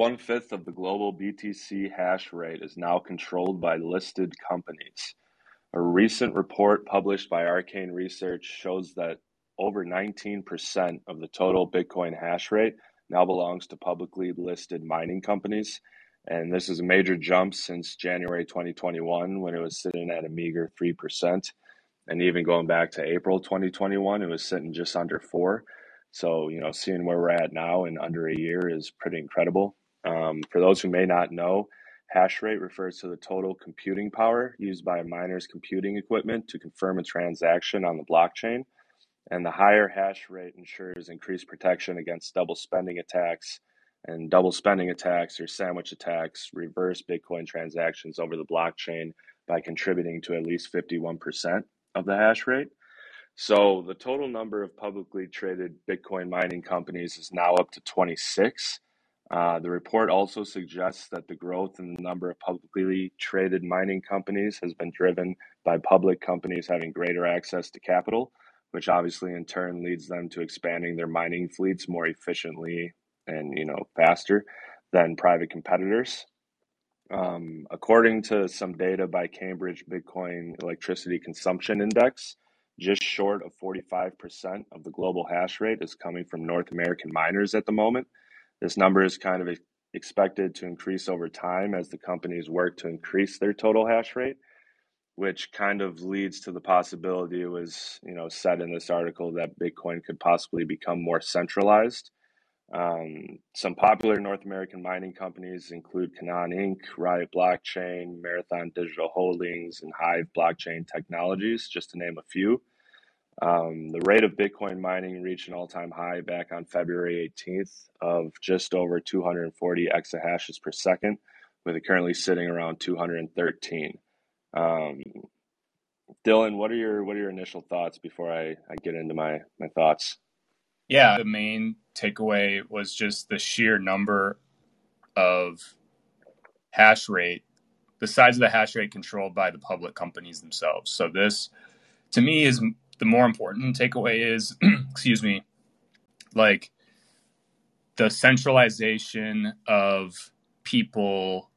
one fifth of the global BTC hash rate is now controlled by listed companies. A recent report published by Arcane Research shows that over 19% of the total Bitcoin hash rate now belongs to publicly listed mining companies. And this is a major jump since January 2021 when it was sitting at a meager 3%. And even going back to April 2021, it was sitting just under 4 so, you know, seeing where we're at now in under a year is pretty incredible. Um, for those who may not know, hash rate refers to the total computing power used by a miner's computing equipment to confirm a transaction on the blockchain. And the higher hash rate ensures increased protection against double spending attacks. And double spending attacks or sandwich attacks reverse Bitcoin transactions over the blockchain by contributing to at least 51% of the hash rate. So the total number of publicly traded Bitcoin mining companies is now up to 26. Uh, the report also suggests that the growth in the number of publicly traded mining companies has been driven by public companies having greater access to capital, which obviously in turn leads them to expanding their mining fleets more efficiently and you know faster than private competitors. Um, according to some data by Cambridge Bitcoin Electricity Consumption Index, just short of 45% of the global hash rate is coming from North American miners at the moment. This number is kind of expected to increase over time as the companies work to increase their total hash rate, which kind of leads to the possibility it was, you know, said in this article that Bitcoin could possibly become more centralized. Um, some popular North American mining companies include Canaan Inc., Riot Blockchain, Marathon Digital Holdings, and Hive Blockchain Technologies, just to name a few. Um, the rate of Bitcoin mining reached an all time high back on February 18th of just over 240 exahashes per second, with it currently sitting around 213. Um, Dylan, what are your what are your initial thoughts before I, I get into my, my thoughts? Yeah, the main takeaway was just the sheer number of hash rate, the size of the hash rate controlled by the public companies themselves. So this, to me, is the more important takeaway is, excuse me, like the centralization of people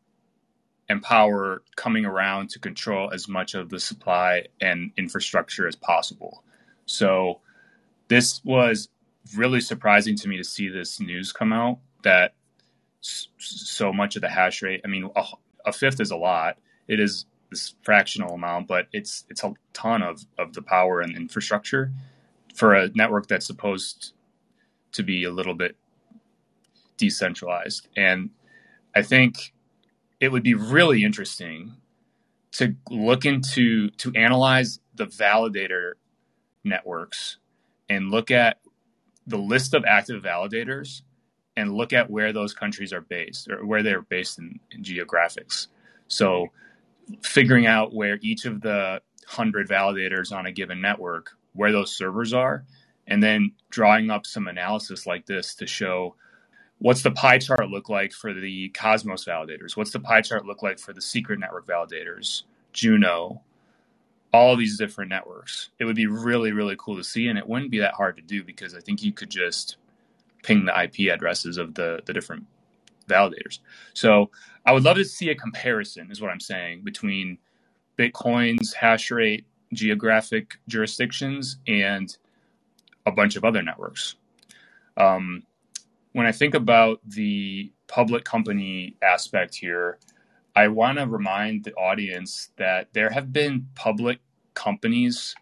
and power coming around to control as much of the supply and infrastructure as possible. So this was really surprising to me to see this news come out that so much of the hash rate, I mean, a, a fifth is a lot. It is this fractional amount, but it's it's a ton of of the power and infrastructure for a network that's supposed to be a little bit decentralized. And I think it would be really interesting to look into to analyze the validator networks and look at the list of active validators and look at where those countries are based or where they're based in, in geographics. So figuring out where each of the 100 validators on a given network, where those servers are, and then drawing up some analysis like this to show what's the pie chart look like for the Cosmos validators? What's the pie chart look like for the secret network validators, Juno, all these different networks? It would be really, really cool to see, and it wouldn't be that hard to do because I think you could just ping the IP addresses of the, the different validators. So I would love to see a comparison, is what I'm saying, between Bitcoin's hash rate geographic jurisdictions and a bunch of other networks. Um, when I think about the public company aspect here, I want to remind the audience that there have been public companies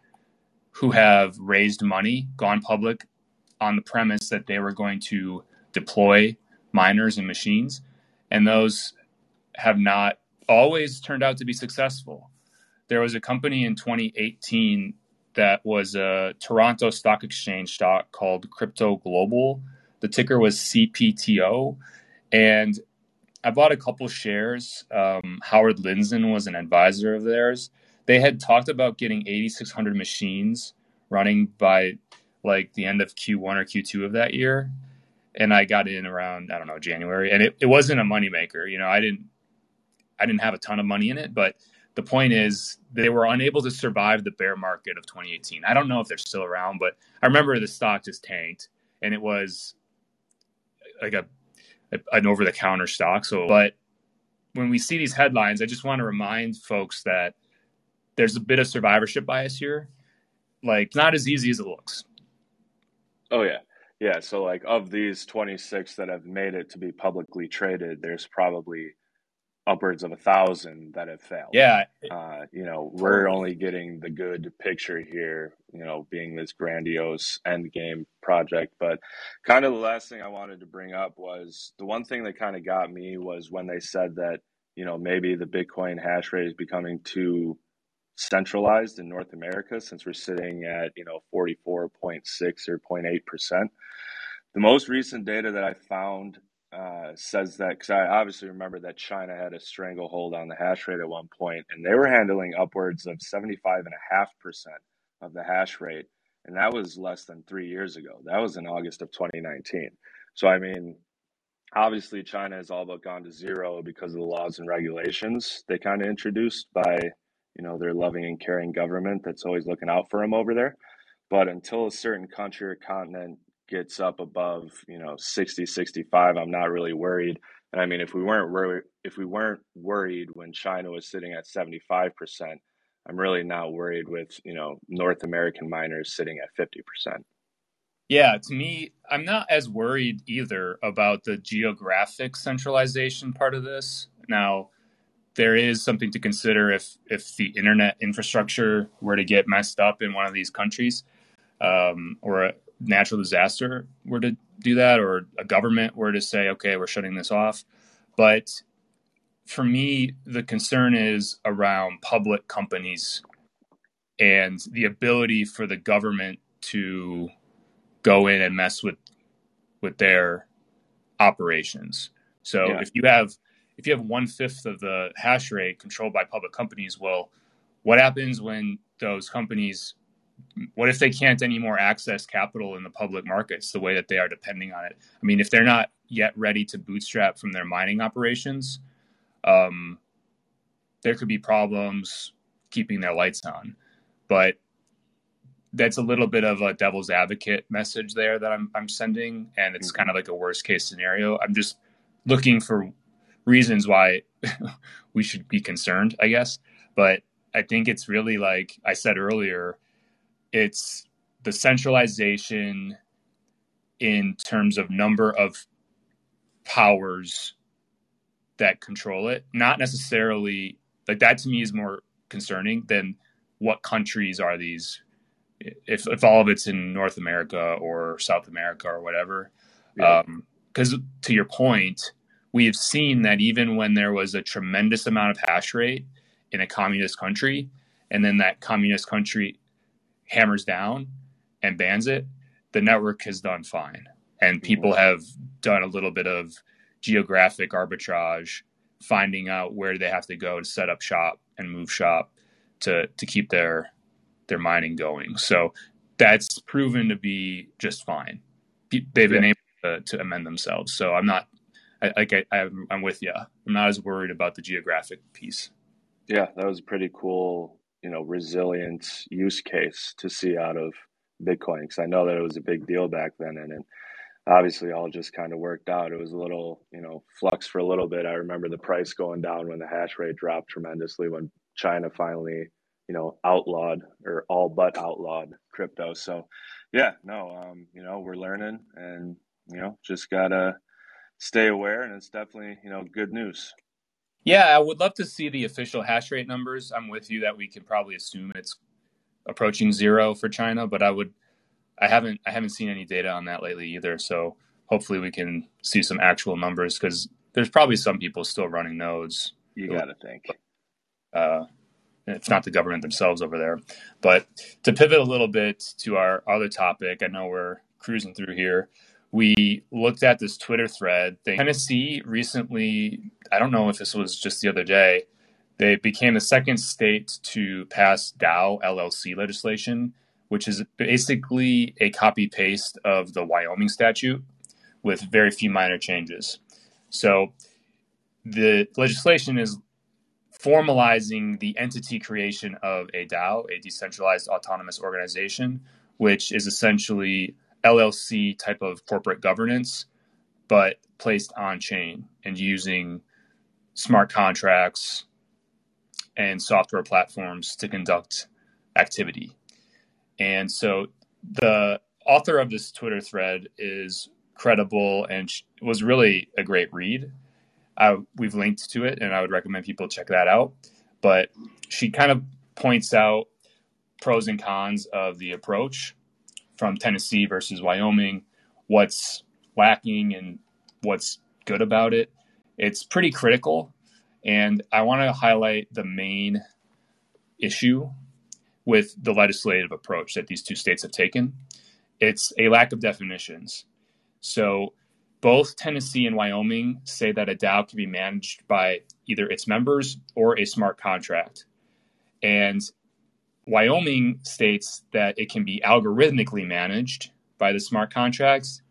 who have raised money, gone public on the premise that they were going to deploy miners and machines, and those have not always turned out to be successful. There was a company in 2018 that was a Toronto Stock Exchange stock called Crypto Global. The ticker was CPTO. And I bought a couple shares. Um, Howard Lindzen was an advisor of theirs. They had talked about getting 8,600 machines running by like the end of Q1 or Q2 of that year and I got in around I don't know January, and it, it wasn't a moneymaker. You know, I didn't I didn't have a ton of money in it, but the point is they were unable to survive the bear market of 2018. I don't know if they're still around, but I remember the stock just tanked, and it was like a an over the counter stock. So, but when we see these headlines, I just want to remind folks that there's a bit of survivorship bias here. Like, not as easy as it looks. Oh yeah, yeah. So like of these 26 that have made it to be publicly traded, there's probably upwards of a thousand that have failed. Yeah. Uh, you know, we're only getting the good picture here, you know, being this grandiose end game project. But kind of the last thing I wanted to bring up was the one thing that kind of got me was when they said that, you know, maybe the Bitcoin hash rate is becoming too centralized in North America since we're sitting at, you know, 44.6 or 0.8%. The most recent data that I found uh, says that because I obviously remember that China had a stranglehold on the hash rate at one point, and they were handling upwards of 75.5% of the hash rate. And that was less than three years ago. That was in August of 2019. So, I mean, obviously, China has all but gone to zero because of the laws and regulations they kind of introduced by, you know, their loving and caring government that's always looking out for them over there. But until a certain country or continent gets up above, you know, 60, 65, I'm not really worried. And I mean, if we weren't worried, if we weren't worried when China was sitting at 75%, I'm really not worried with, you know, North American miners sitting at 50%. Yeah, to me, I'm not as worried either about the geographic centralization part of this. Now, there is something to consider if if the internet infrastructure were to get messed up in one of these countries, um, or a natural disaster were to do that or a government were to say, okay, we're shutting this off. But for me, the concern is around public companies and the ability for the government to go in and mess with with their operations. So yeah. if you have if you have one fifth of the hash rate controlled by public companies, well, what happens when those companies what if they can't anymore access capital in the public markets the way that they are depending on it? I mean, if they're not yet ready to bootstrap from their mining operations, um, there could be problems keeping their lights on. But that's a little bit of a devil's advocate message there that I'm, I'm sending, and it's mm-hmm. kind of like a worst case scenario. I'm just looking for reasons why we should be concerned, I guess. But I think it's really like I said earlier it's the centralization in terms of number of powers that control it not necessarily like that to me is more concerning than what countries are these if, if all of it's in north america or south america or whatever because yeah. um, to your point we have seen that even when there was a tremendous amount of hash rate in a communist country and then that communist country hammers down and bans it, the network has done fine. And people have done a little bit of geographic arbitrage, finding out where they have to go to set up shop and move shop to to keep their their mining going. So that's proven to be just fine. They've been able to, to amend themselves. So I'm not like I, I, I'm with you. I'm not as worried about the geographic piece. Yeah, that was a pretty cool you know resilient use case to see out of Bitcoin because I know that it was a big deal back then, and it obviously all just kind of worked out. It was a little you know flux for a little bit. I remember the price going down when the hash rate dropped tremendously when China finally you know outlawed or all but outlawed crypto. So yeah, no, um, you know we're learning and you know just gotta stay aware, and it's definitely you know good news. Yeah, I would love to see the official hash rate numbers. I'm with you that we can probably assume it's approaching zero for China, but I would I haven't I haven't seen any data on that lately either. So hopefully we can see some actual numbers because there's probably some people still running nodes. You got to think. Uh, it's not the government themselves over there. But to pivot a little bit to our other topic, I know we're cruising through here we looked at this Twitter thread thing. Tennessee recently, I don't know if this was just the other day, they became the second state to pass DAO LLC legislation, which is basically a copy paste of the Wyoming statute with very few minor changes. So the legislation is formalizing the entity creation of a DAO, a decentralized autonomous organization, which is essentially LLC type of corporate governance, but placed on chain and using smart contracts and software platforms to conduct activity. And so the author of this Twitter thread is credible and was really a great read. I, we've linked to it, and I would recommend people check that out. But she kind of points out pros and cons of the approach from Tennessee versus Wyoming, what's lacking and what's good about it. It's pretty critical, and I want to highlight the main issue with the legislative approach that these two states have taken. It's a lack of definitions. So, both Tennessee and Wyoming say that a DAO can be managed by either its members or a smart contract. And Wyoming states that it can be algorithmically managed by the smart contracts.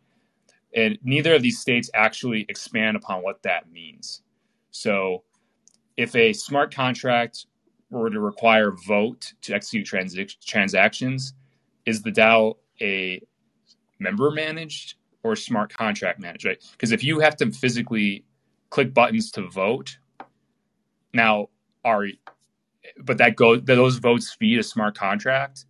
And neither of these states actually expand upon what that means. So, if a smart contract were to require vote to execute trans- transactions, is the DAO a member managed or smart contract managed? Right? Because if you have to physically click buttons to vote, now are but that go those votes feed a smart contract.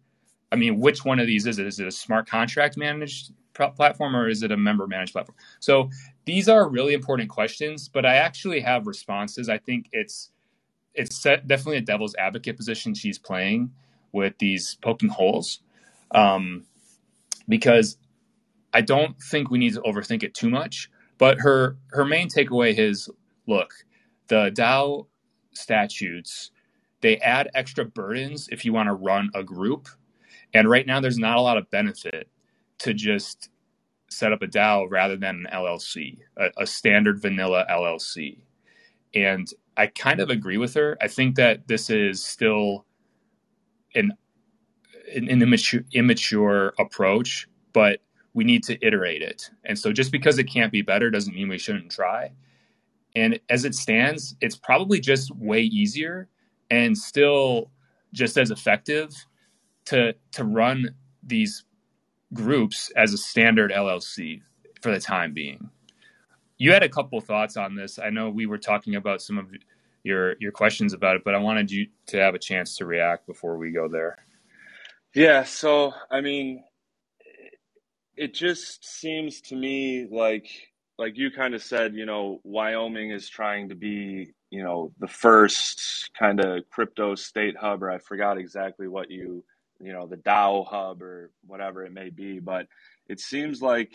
I mean, which one of these is it? Is it a smart contract managed platform or is it a member managed platform? So these are really important questions, but I actually have responses. I think it's it's definitely a devil's advocate position she's playing with these poking holes, um, because I don't think we need to overthink it too much. But her her main takeaway is: look, the DAO statutes they add extra burdens if you want to run a group. And right now, there's not a lot of benefit to just set up a DAO rather than an LLC, a, a standard vanilla LLC. And I kind of agree with her. I think that this is still an an, immature, immature approach, but we need to iterate it. And so just because it can't be better doesn't mean we shouldn't try. And as it stands, it's probably just way easier and still just as effective to to run these groups as a standard LLC for the time being. You had a couple thoughts on this. I know we were talking about some of your your questions about it, but I wanted you to have a chance to react before we go there. Yeah, so I mean it just seems to me like like you kind of said, you know, Wyoming is trying to be you know the first kind of crypto state hub or i forgot exactly what you you know the dao hub or whatever it may be but it seems like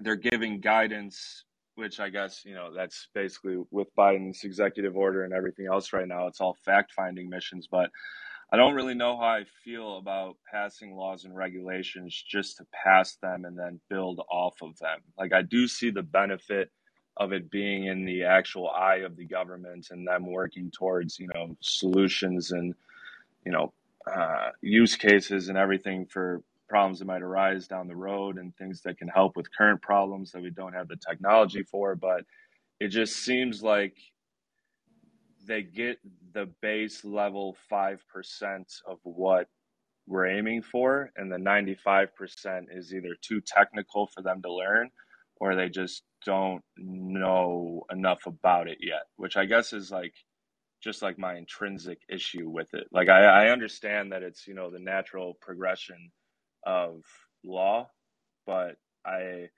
they're giving guidance which i guess you know that's basically with biden's executive order and everything else right now it's all fact finding missions but i don't really know how i feel about passing laws and regulations just to pass them and then build off of them. Like i do see the benefit of it being in the actual eye of the government and them working towards you know solutions and you know uh, use cases and everything for problems that might arise down the road and things that can help with current problems that we don't have the technology for. But it just seems like they get the base level 5% of what we're aiming for and the 95% is either too technical for them to learn or they just don't know enough about it yet, which I guess is like just like my intrinsic issue with it. Like I, I understand that it's, you know, the natural progression of law, but I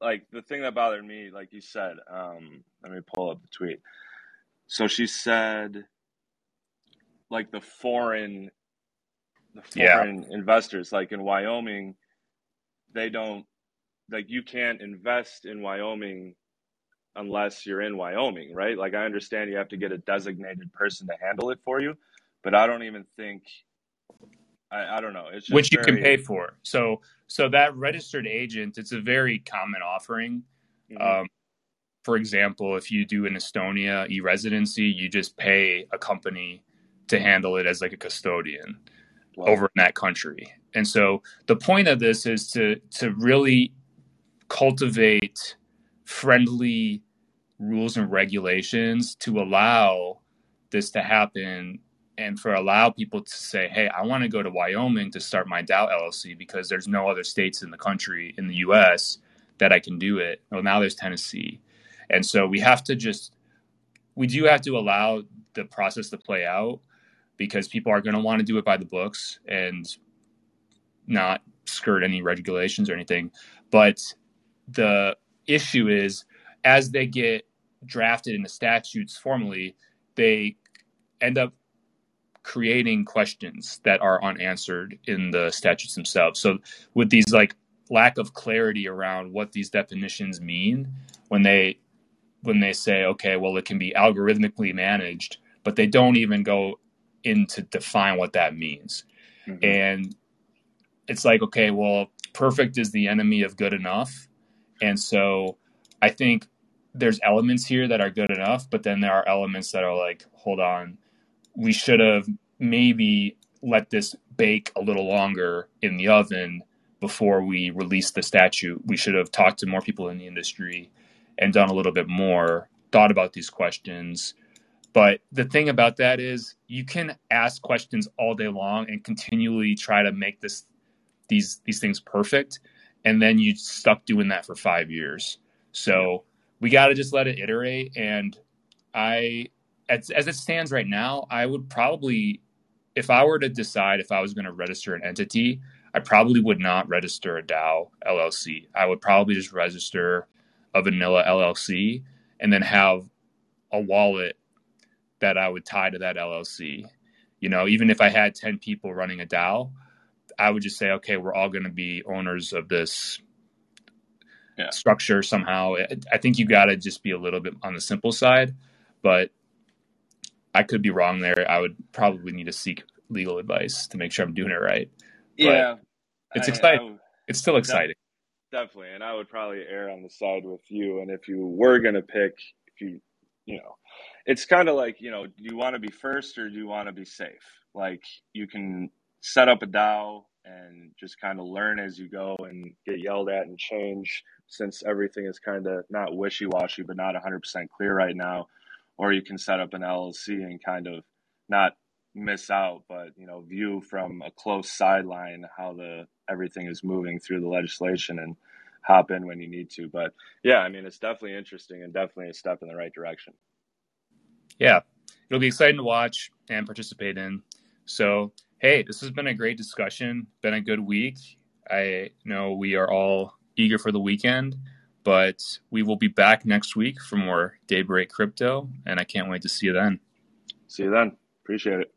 like the thing that bothered me, like you said, um, let me pull up the tweet. So she said like the foreign the foreign yeah. investors, like in Wyoming, they don't like you can't invest in Wyoming unless you're in Wyoming, right? Like I understand you have to get a designated person to handle it for you, but I don't even think I, I don't know. It's which you very... can pay for. So so that registered agent, it's a very common offering. Mm-hmm. Um, for example, if you do an Estonia e-residency, you just pay a company to handle it as like a custodian wow. over in that country. And so the point of this is to to really cultivate friendly rules and regulations to allow this to happen and for allow people to say, hey, I want to go to Wyoming to start my DAO LLC because there's no other states in the country in the US that I can do it. Well, now there's Tennessee. And so we have to just, we do have to allow the process to play out because people are going to want to do it by the books and not skirt any regulations or anything. But the issue is as they get drafted in the statutes formally, they end up creating questions that are unanswered in the statutes themselves. So with these like lack of clarity around what these definitions mean when they when they say okay, well it can be algorithmically managed, but they don't even go in to define what that means. Mm-hmm. And it's like okay, well perfect is the enemy of good enough. And so I think there's elements here that are good enough, but then there are elements that are like, hold on, we should have maybe let this bake a little longer in the oven before we release the statute. We should have talked to more people in the industry and done a little bit more, thought about these questions. But the thing about that is you can ask questions all day long and continually try to make this these these things perfect and then you stuck doing that for 5 years. So we got to just let it iterate. And I, as, as it stands right now, I would probably, if I were to decide if I was going to register an entity, I probably would not register a DAO LLC. I would probably just register a vanilla LLC and then have a wallet that I would tie to that LLC. You know, even if I had 10 people running a DAO, I would just say, okay, we're all going to be owners of this yeah. structure somehow. I think you got to just be a little bit on the simple side, but I could be wrong there. I would probably need to seek legal advice to make sure I'm doing it right. Yeah, it's I, exciting. I it's still exciting. Definitely, and I would probably err on the side with you. And if you were gonna pick, if you, you know, it's kind of like you know, do you want to be first or do you want to be safe? Like you can set up a DAO and just kind of learn as you go and get yelled at and change since everything is kind of not wishy washy, but not 100% clear right now. Or you can set up an LLC and kind of not miss out, but you know, view from a close sideline how the everything is moving through the legislation and hop in when you need to. But yeah, I mean, it's definitely interesting and definitely a step in the right direction. Yeah, it'll be exciting to watch and participate in. So, hey, this has been a great discussion. Been a good week. I know we are all eager for the weekend. But we will be back next week for more Daybreak Crypto, and I can't wait to see you then. See you then. Appreciate it.